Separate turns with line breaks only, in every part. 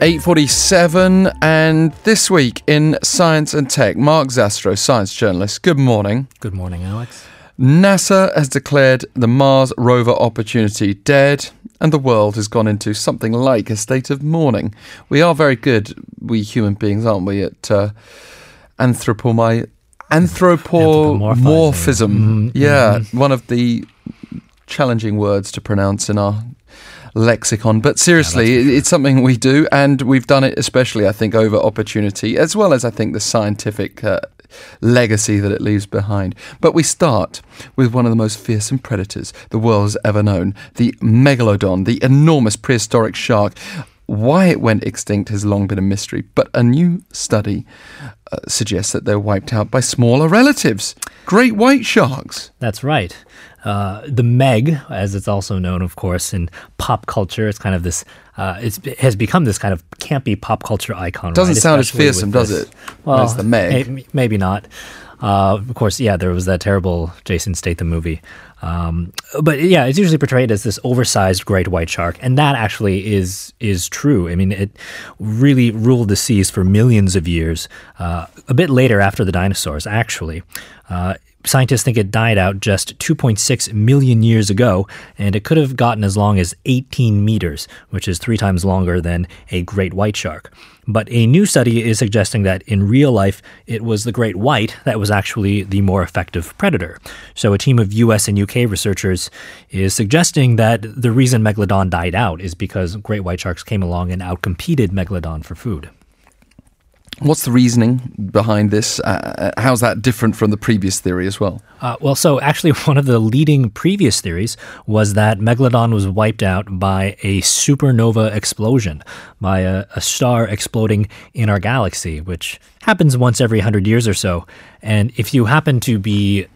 8.47 and this week in Science and Tech, Mark Zastrow, science journalist. Good morning.
Good morning, Alex.
NASA has declared the Mars rover opportunity dead and the world has gone into something like a state of mourning. We are very good, we human beings, aren't we, at uh, anthropomy, anthropomorphism.
Mm-hmm.
Yeah, one of the challenging words to pronounce in our lexicon. But seriously,
Yeah,
it- it's something we do, and we've done it especially, I think, over opportunity, as well as I think the scientific uh, legacy that it leaves behind. But we start with one of the most fearsome predators the world has ever known the megalodon, the enormous prehistoric shark. Why it went extinct has long been a mystery, but a new study uh, suggests that they're wiped out by smaller relatives, great white sharks.
That's right. Uh, the Meg, as it's also known, of course, in pop culture, it's kind of this. Uh, it's, it has become this kind of campy pop culture icon.
Doesn't
right?
sound as fearsome, does
this-
it? Well, it's the Meg.
may- maybe not. Uh, of course, yeah, there was that terrible Jason Statham movie. Um, but yeah, it's usually portrayed as this oversized great white shark, and that actually is is true. I mean, it really ruled the seas for millions of years. Uh, a bit later, after the dinosaurs, actually. Uh, Scientists think it died out just 2.6 million years ago, and it could have gotten as long as 18 meters, which is three times longer than a great white shark. But a new study is suggesting that in real life, it was the great white that was actually the more effective predator. So a team of US and UK researchers is suggesting that the reason Megalodon died out is because great white sharks came along and outcompeted Megalodon for food.
What's the reasoning behind this? Uh, uh, how's that different from the previous theory as well?
Uh, well, so actually, one of the leading previous theories was that Megalodon was wiped out by a supernova explosion, by a, a star exploding in our galaxy, which happens once every 100 years or so. And if you happen to be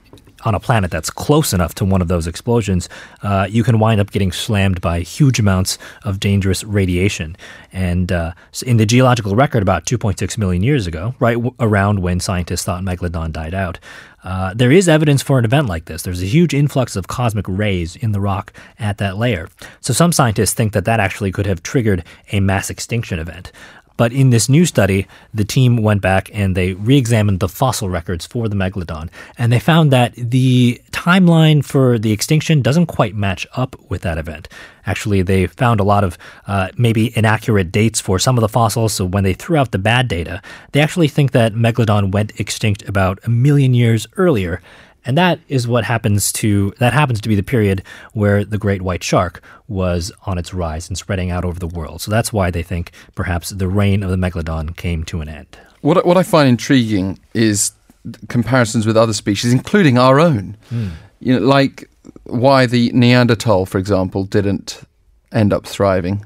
on a planet that's close enough to one of those explosions, uh, you can wind up getting slammed by huge amounts of dangerous radiation. And uh, in the geological record, about 2.6 million years ago, right w- around when scientists thought Megalodon died out, uh, there is evidence for an event like this. There's a huge influx of cosmic rays in the rock at that layer. So some scientists think that that actually could have triggered a mass extinction event. But in this new study, the team went back and they re examined the fossil records for the megalodon. And they found that the timeline for the extinction doesn't quite match up with that event. Actually, they found a lot of uh, maybe inaccurate dates for some of the fossils. So when they threw out the bad data, they actually think that megalodon went extinct about a million years earlier. And that is what happens to that happens to be the period where the great white shark was on its rise and spreading out over the world. So that's why they think perhaps the reign of the megalodon came to an end.
What, I- what I find intriguing is comparisons with other species, including our own. Hmm. You know, like why the Neanderthal, for example, didn't end up thriving.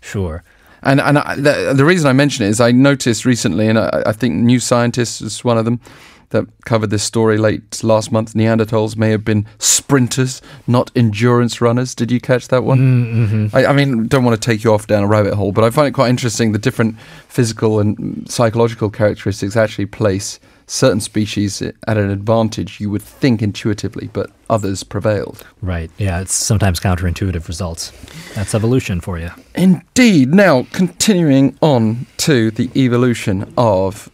Sure.
And and I, the, the reason I mention it is I noticed recently, and I, I think New Scientist is one of them that covered this story late last month. Neanderthals may have been sprinters, not endurance runners. Did you catch that one?
Mm-hmm.
I, I mean, don't want to take you off down a rabbit hole, but I find it quite interesting the different physical and psychological characteristics actually place certain species at an advantage. You would think intuitively, but others prevailed.
Right. Yeah, it's sometimes counterintuitive results. That's evolution for you.
Indeed. Now, continuing on to the evolution of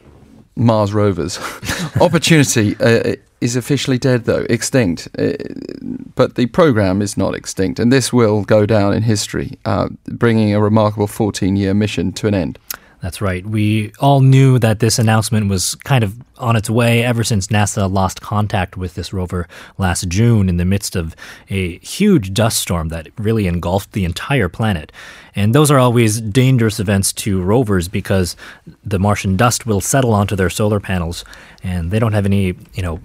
Mars rovers. Opportunity uh, is officially dead, though, extinct. Uh, but the program is not extinct, and this will go down in history, uh, bringing a remarkable 14 year mission to an end.
That's right. We all knew that this announcement was kind of on its way ever since NASA lost contact with this rover last June in the midst of a huge dust storm that really engulfed the entire planet. And those are always dangerous events to rovers because the Martian dust will settle onto their solar panels and they don't have any, you know,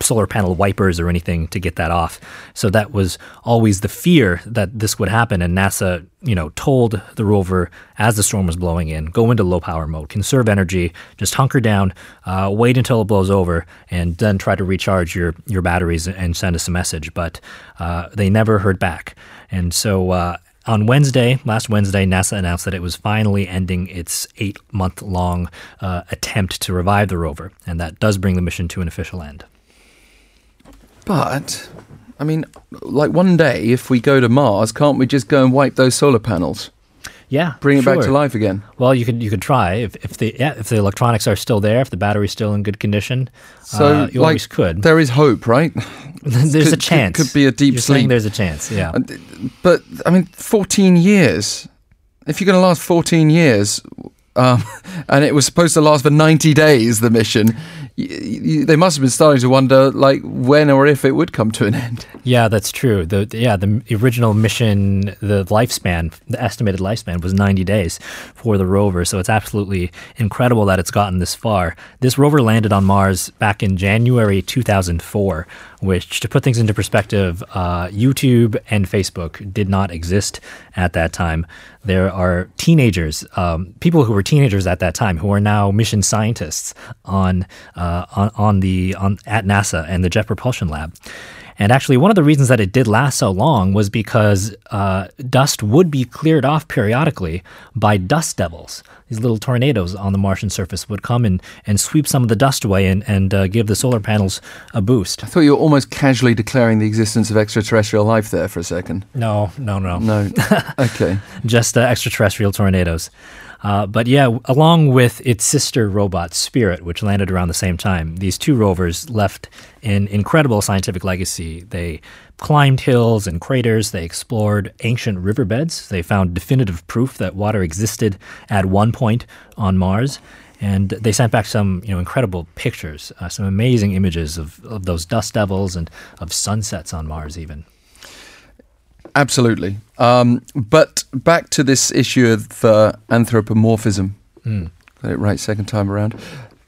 solar panel wipers or anything to get that off. So that was always the fear that this would happen. And NASA, you know, told the rover as the storm was blowing in, go into low power mode, conserve energy, just hunker down, uh, wait until it blows over, and then try to recharge your your batteries and send us a message. But uh, they never heard back, and so. Uh, on Wednesday, last Wednesday, NASA announced that it was finally ending its eight month long uh, attempt to revive the rover, and that does bring the mission to an official end.
But, I mean, like one day, if we go to Mars, can't we just go and wipe those solar panels?
Yeah,
bring it back to life again.
Well, you could you could try if, if the yeah, if the electronics are still there, if the battery's still in good condition.
So,
uh, you
like,
always could.
There is hope, right?
there's
could-
a
could-
chance.
could be a deep
You're
sleep.
There's a chance. Yeah.
But I mean, 14 years. If you're going to last 14 years, um, and it was supposed to last for 90 days, the mission, they must have been starting to wonder, like, when or if it would come to an end.
Yeah, that's true. The- yeah, the original mission, the lifespan, the estimated lifespan was 90 days for the rover. So it's absolutely incredible that it's gotten this far. This rover landed on Mars back in January 2004, which, to put things into perspective, uh, YouTube and Facebook did not exist at that time. There are teenagers, um, people who were teenagers at that time, who are now mission scientists on uh, on, on the on at NASA and the Jet Propulsion Lab. And actually, one of the reasons that it did last so long was because uh, dust would be cleared off periodically by dust devils. These little tornadoes on the Martian surface would come and, and sweep some of the dust away and, and uh, give the solar panels a boost.
I thought you were almost casually declaring the existence of extraterrestrial life there for a second.
No, no, no.
No. okay.
just uh, extraterrestrial tornadoes. Uh, but yeah, along with its sister robot, Spirit, which landed around the same time, these two rovers left an incredible scientific legacy. They climbed hills and craters, they explored ancient riverbeds, they found definitive proof that water existed at one point on Mars. And they sent back some, you know, incredible pictures, uh, some amazing images of, of those dust devils and of sunsets on Mars, even.
Absolutely. Um, but back to this issue of uh, anthropomorphism. Got it right second time around.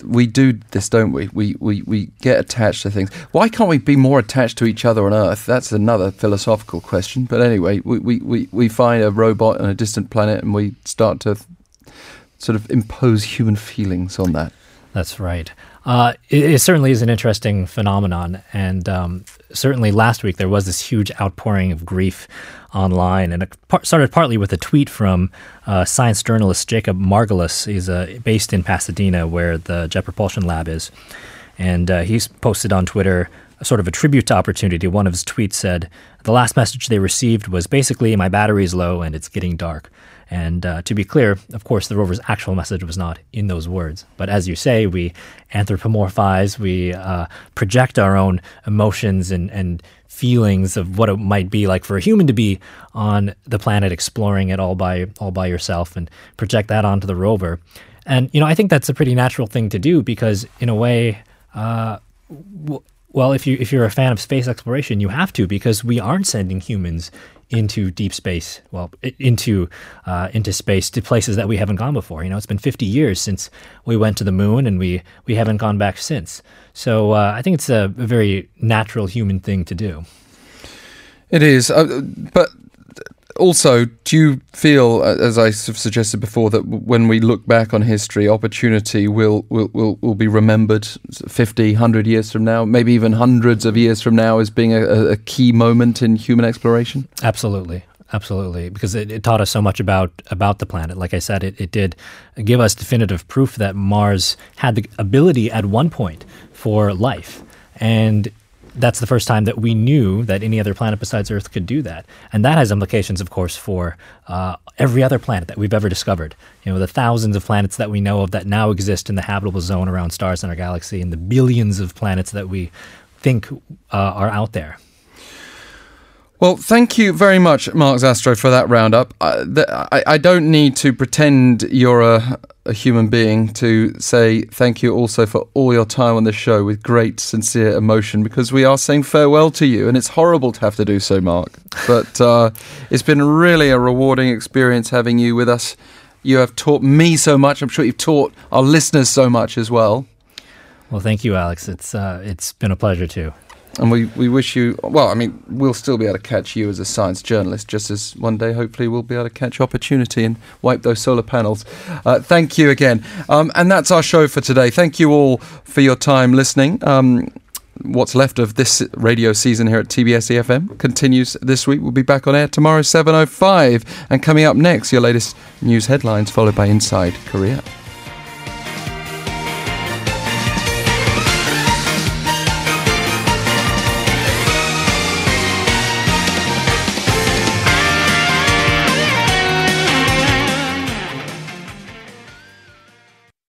We do this, don't we? We, we? we get attached to things. Why can't we be more attached to each other on Earth? That's another philosophical question. But anyway, we, we, we, we find a robot on a distant planet and we start to sort of impose human feelings on that.
That's right. Uh, it, it certainly is an interesting phenomenon, and um, certainly last week there was this huge outpouring of grief online, and it par- started partly with a tweet from uh, science journalist Jacob Margolis. He's uh, based in Pasadena, where the Jet Propulsion Lab is, and uh, he's posted on Twitter a sort of a tribute to Opportunity. One of his tweets said, "The last message they received was basically, my battery's low and it's getting dark." And uh, to be clear, of course, the rover's actual message was not in those words. But as you say, we anthropomorphize, we uh, project our own emotions and, and feelings of what it might be like for a human to be on the planet, exploring it all by all by yourself, and project that onto the rover. And you know, I think that's a pretty natural thing to do because, in a way, uh, w- well, if you if you're a fan of space exploration, you have to because we aren't sending humans into deep space. Well, into uh, into space to places that we haven't gone before. You know, it's been 50 years since we went to the moon, and we we haven't gone back since. So uh, I think it's a, very natural human thing to do.
It is, uh, but also, do you feel, uh, as I suggested before, that when we look back on history, opportunity will will, will, will be remembered 50, 100 years from now, maybe even hundreds of years from now, as being a, a- a key moment in human exploration?
Absolutely. Absolutely, because it, it taught us so much about about the planet. Like I said, it, it did give us definitive proof that Mars had the ability at one point for life, and that's the first time that we knew that any other planet besides Earth could do that. And that has implications, of course, for uh, every other planet that we've ever discovered. You know, the thousands of planets that we know of that now exist in the habitable zone around stars in our galaxy, and the billions of planets that we think uh, are out there.
Well, thank you very much, Mark Zastrow, for that roundup. Uh, th- I, I don't need to pretend you're a, a human being to say thank you also for all your time on the show with great, sincere emotion because we are saying farewell to you, and it's horrible to have to do so, Mark. But uh, it's been really a rewarding experience having you with us. You have taught me so much. I'm sure you've taught our listeners so much as well.
Well, thank you, Alex. It's uh, it's been a pleasure too.
And we, we wish you, well, I mean, we'll still be able to catch you as a science journalist, just as one day, hopefully, we'll be able to catch opportunity and wipe those solar panels. Uh, thank you again. Um, and that's our show for today. Thank you all for your time listening. Um, what's left of this radio season here at TBS EFM continues this week. We'll be back on air tomorrow, 7.05. And coming up next, your latest news headlines, followed by Inside Korea.